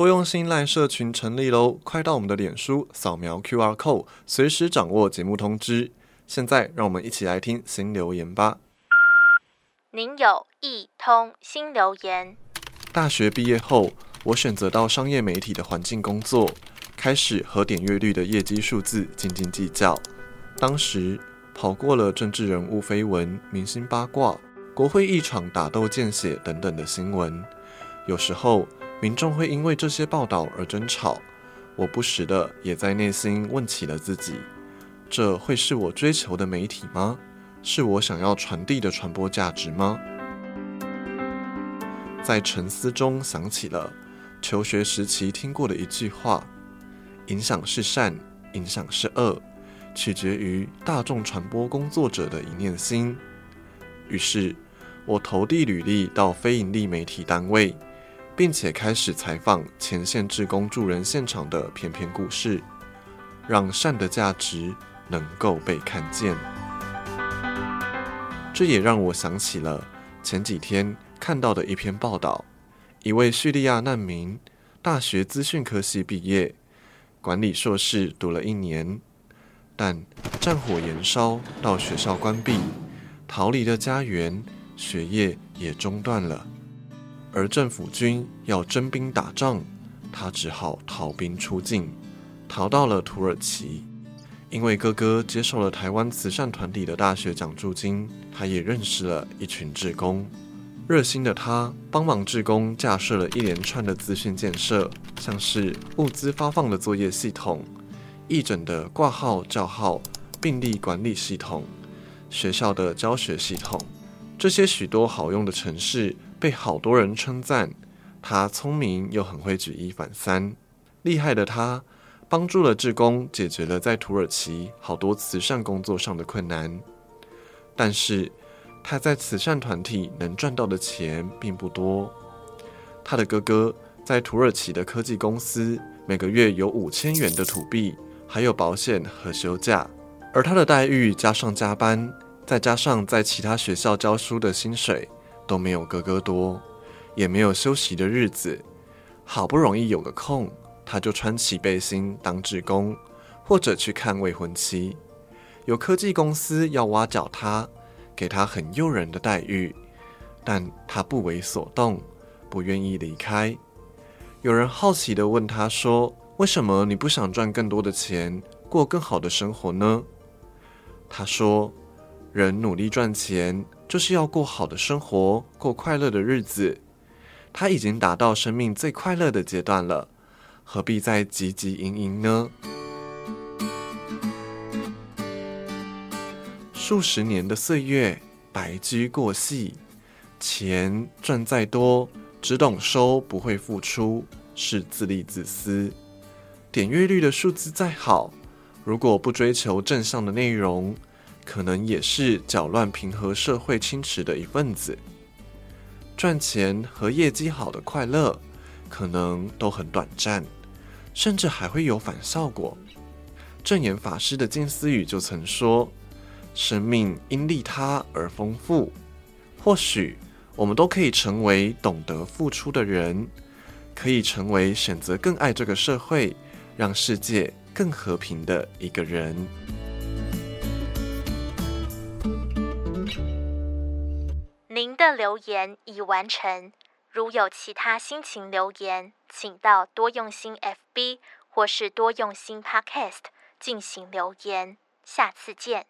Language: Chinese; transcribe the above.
多用心 LINE 社群成立喽！快到我们的脸书扫描 QR code，随时掌握节目通知。现在，让我们一起来听新留言吧。您有一通新留言。大学毕业后，我选择到商业媒体的环境工作，开始和点阅率的业绩数字斤斤计较。当时跑过了政治人物绯闻、明星八卦、国会议场打斗见血等等的新闻，有时候。民众会因为这些报道而争吵，我不时的也在内心问起了自己：这会是我追求的媒体吗？是我想要传递的传播价值吗？在沉思中想起了求学时期听过的一句话：影响是善，影响是恶，取决于大众传播工作者的一念心。于是，我投递履历到非营利媒体单位。并且开始采访前线志工助人现场的片片故事，让善的价值能够被看见。这也让我想起了前几天看到的一篇报道：一位叙利亚难民，大学资讯科系毕业，管理硕士读了一年，但战火延烧到学校关闭，逃离了家园，学业也中断了。而政府军要征兵打仗，他只好逃兵出境，逃到了土耳其。因为哥哥接受了台湾慈善团体的大学奖助金，他也认识了一群志工。热心的他帮忙志工架设了一连串的资讯建设，像是物资发放的作业系统、义诊的挂号叫号、病历管理系统、学校的教学系统，这些许多好用的程式。被好多人称赞，他聪明又很会举一反三。厉害的他，帮助了志工解决了在土耳其好多慈善工作上的困难。但是他在慈善团体能赚到的钱并不多。他的哥哥在土耳其的科技公司，每个月有五千元的土币，还有保险和休假。而他的待遇加上加班，再加上在其他学校教书的薪水。都没有哥哥多，也没有休息的日子。好不容易有个空，他就穿起背心当志工，或者去看未婚妻。有科技公司要挖角他，给他很诱人的待遇，但他不为所动，不愿意离开。有人好奇地问他说：“为什么你不想赚更多的钱，过更好的生活呢？”他说：“人努力赚钱。”就是要过好的生活，过快乐的日子。他已经达到生命最快乐的阶段了，何必再汲汲营营呢？数十年的岁月白驹过隙，钱赚再多，只懂收不会付出，是自利自私。点阅率的数字再好，如果不追求正向的内容。可能也是搅乱平和社会清池的一份子。赚钱和业绩好的快乐，可能都很短暂，甚至还会有反效果。证严法师的静思语就曾说：“生命因利他而丰富。”或许我们都可以成为懂得付出的人，可以成为选择更爱这个社会，让世界更和平的一个人。您的留言已完成。如有其他心情留言，请到多用心 FB 或是多用心 Podcast 进行留言。下次见。